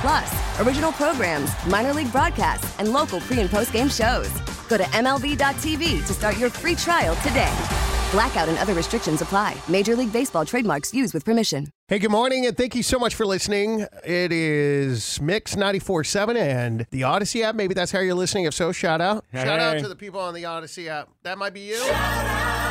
Plus, original programs, minor league broadcasts, and local pre and post game shows. Go to MLB.tv to start your free trial today. Blackout and other restrictions apply. Major League Baseball trademarks used with permission. Hey, good morning, and thank you so much for listening. It is Mix 94.7 and the Audacy app. Maybe that's how you're listening. If so, shout out. Shout out to the people on the Audacy app. That might be you.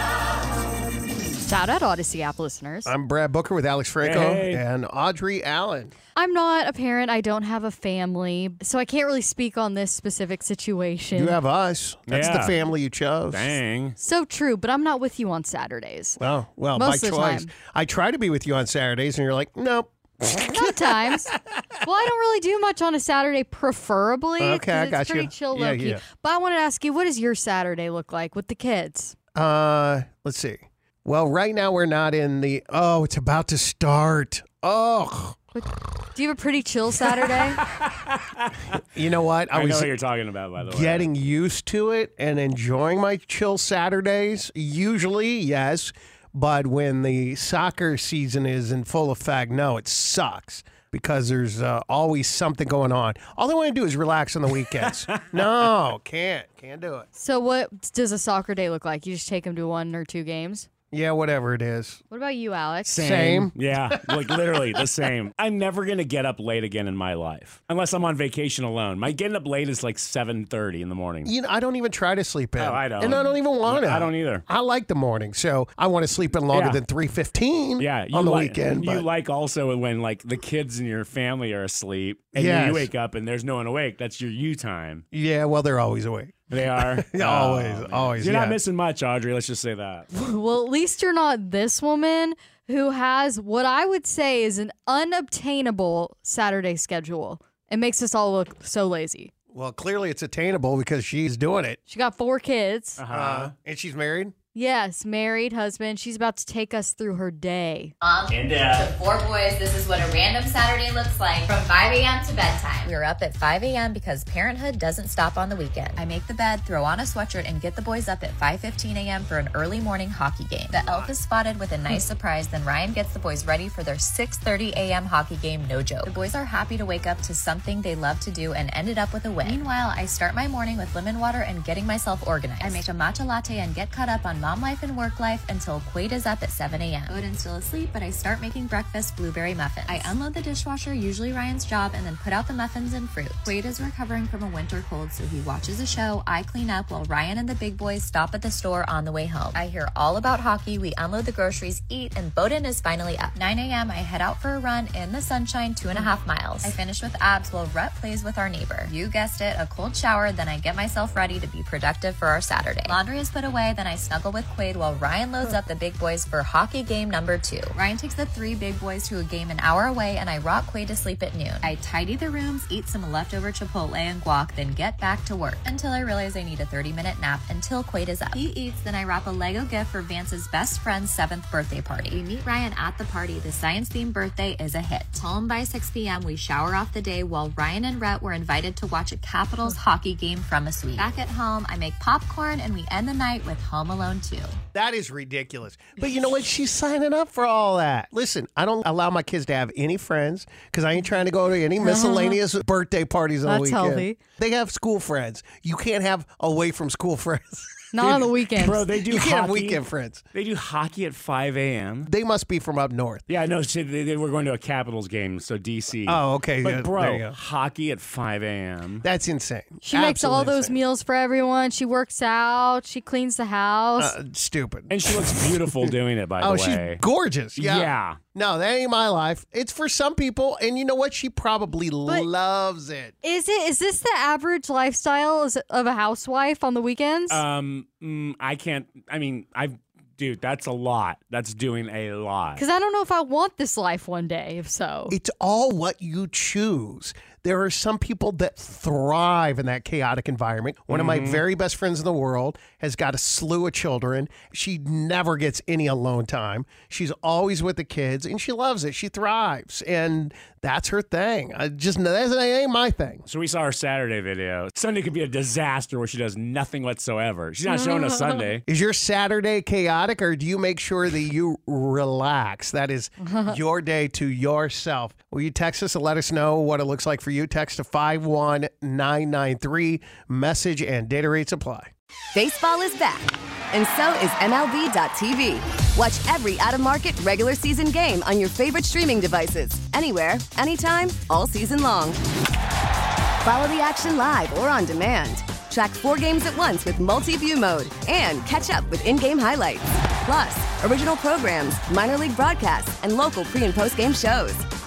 Shout out Audacy app listeners. I'm Brad Booker with Alex Franco Hey. and Audrey Allen. I'm not a parent. I don't have a family, so I can't really speak on this specific situation. You have us. That's the family you chose. Dang. so true, but I'm not with you on Saturdays. Well, well, Most by of the choice. time. I try to be with you on Saturdays, and you're like, nope. Sometimes. well, I don't really do much on a Saturday, preferably. Okay, I it's got you. pretty chill, Yeah, key. yeah. But I wanted to ask you, what does your Saturday look like with the kids? Uh, let's see. Well, right now we're not in the. Oh, it's about to start. Oh, Do you have a pretty chill Saturday? you know what? I, know was what you're talking about, by the way. getting used to it and enjoying my chill Saturdays. Usually, yes, but when the soccer season is in full effect, no, it sucks because there's uh, always something going on. All I want to do is relax on the weekends. no, can't, can't do it. so, what does a soccer day look like? You just take them to one or two games? Yeah, whatever it is. What about you, Alex? Same. Yeah, like literally the same. I'm never gonna get up late again in my life unless I'm on vacation alone. My getting up late is like 7:30 in the morning. You know, I don't even try to sleep in. Oh, I don't. And I don't even want to. I don't either. I like the morning, so I want to sleep in longer Yeah. than three fifteen. Yeah, on the like, weekend. You but- like also when like the kids in your family are asleep and Yes. you wake up and there's no one awake. That's your you time. yeah, well, they're always awake. They are Yeah, Oh, always, man. always, You're yeah. not missing much, Audrey. Let's just say that. Well, at least you're not this woman who has what I would say is an unobtainable Saturday schedule. It makes us all look so lazy. Well, clearly it's attainable because she's doing it. She got four kids. Uh-huh. Uh, and she's married. Yes, married husband. She's about to take us through her day. Mom, And uh, to four boys, this is what a random Saturday looks like from 5 a.m. to bedtime. We are up at 5 a.m. because parenthood doesn't stop on the weekend. I make the bed, throw on a sweatshirt, and get the boys up at 5.15 a.m. for an early morning hockey game. The elf is spotted with a nice surprise, then Ryan gets the boys ready for their 6.30 a.m. hockey game, no joke. The boys are happy to wake up to something they love to do and ended up with a win. Meanwhile, I start my morning with lemon water and getting myself organized. I make a matcha latte and get caught up on mom life and work life until Quaid is up at 7 a.m. Odin's still asleep, but I start making breakfast blueberry muffins. I unload the dishwasher, usually Ryan's job, and then put out the muffins and fruit. Quaid is recovering from a winter cold, so he watches a show. I clean up while Ryan and the big boys stop at the store on the way home. I hear all about hockey. We unload the groceries, eat, and Bowden is finally up. 9 a.m. I head out for a run in the sunshine, two and a half miles. I finish with abs while Rhett plays with our neighbor. You guessed it, a cold shower, then I get myself ready to be productive for our Saturday. Laundry is put away, then I snuggle with Quaid while Ryan loads up the big boys for hockey game number two. Ryan takes the three big boys to a game an hour away, and I rock Quaid to sleep at noon. I tidy the rooms, eat some leftover Chipotle and guac, then get back to work until I realize I need a 30 minute nap until Quaid is up. He eats, then I wrap a Lego gift for Vance's best friend's seventh birthday party. We meet Ryan at the party. The science themed birthday is a hit. Home by 6 p.m., we shower off the day while Ryan and Rhett were invited to watch a Capitals hockey game from a suite. Back at home, I make popcorn and we end the night with Home Alone 2. That is ridiculous. But you know what? She's signing up for all that. Listen, I don't allow my kids to have any friends because I ain't trying to go to any uh-huh. miscellaneous birthday parties on the That's weekend. healthy. They have school friends. You can't have away from school friends. Not on the weekends. Bro, they do You hockey. can't have weekend friends. They do hockey at 5 a.m. They must be from up north. Yeah, no, shit, they, they were going to a Capitals game, so DC. Oh, okay, But yeah, bro, there you go. hockey at 5 a.m. That's insane. she makes all Absolutely those insane. meals for everyone. She works out. She cleans the house. Uh, stupid. And she looks beautiful doing it, by oh, the she's way. gorgeous. Yeah. Yeah. No, that ain't my life. It's for some people, and you know what? She probably loves it. is it? Is this the average lifestyle is- of a housewife on the weekends? Um, mm, I can't. I mean, I, dude, that's a lot. That's doing a lot. Because I don't know if I want this life one day. If so, It's all what you choose. There are some people that thrive in that chaotic environment. One of my mm-hmm. very best friends in the world has got a slew of children. She never gets any alone time. She's always with the kids and she loves it. She thrives. And that's her thing. I just that ain't my thing. So we saw her Saturday video. Sunday could be a disaster where she does nothing whatsoever. She's not showing us Sunday. Is your Saturday chaotic or do you make sure that you relax? That is your day to yourself. Will you text us and let us know what it looks like for you? Text to 51993. Message and data rates apply. Baseball is back, and so is MLB.tv. Watch every out of market regular season game on your favorite streaming devices, anywhere, anytime, all season long. Follow the action live or on demand. Track four games at once with multi view mode and catch up with in game highlights. Plus, original programs, minor league broadcasts, and local pre and post game shows.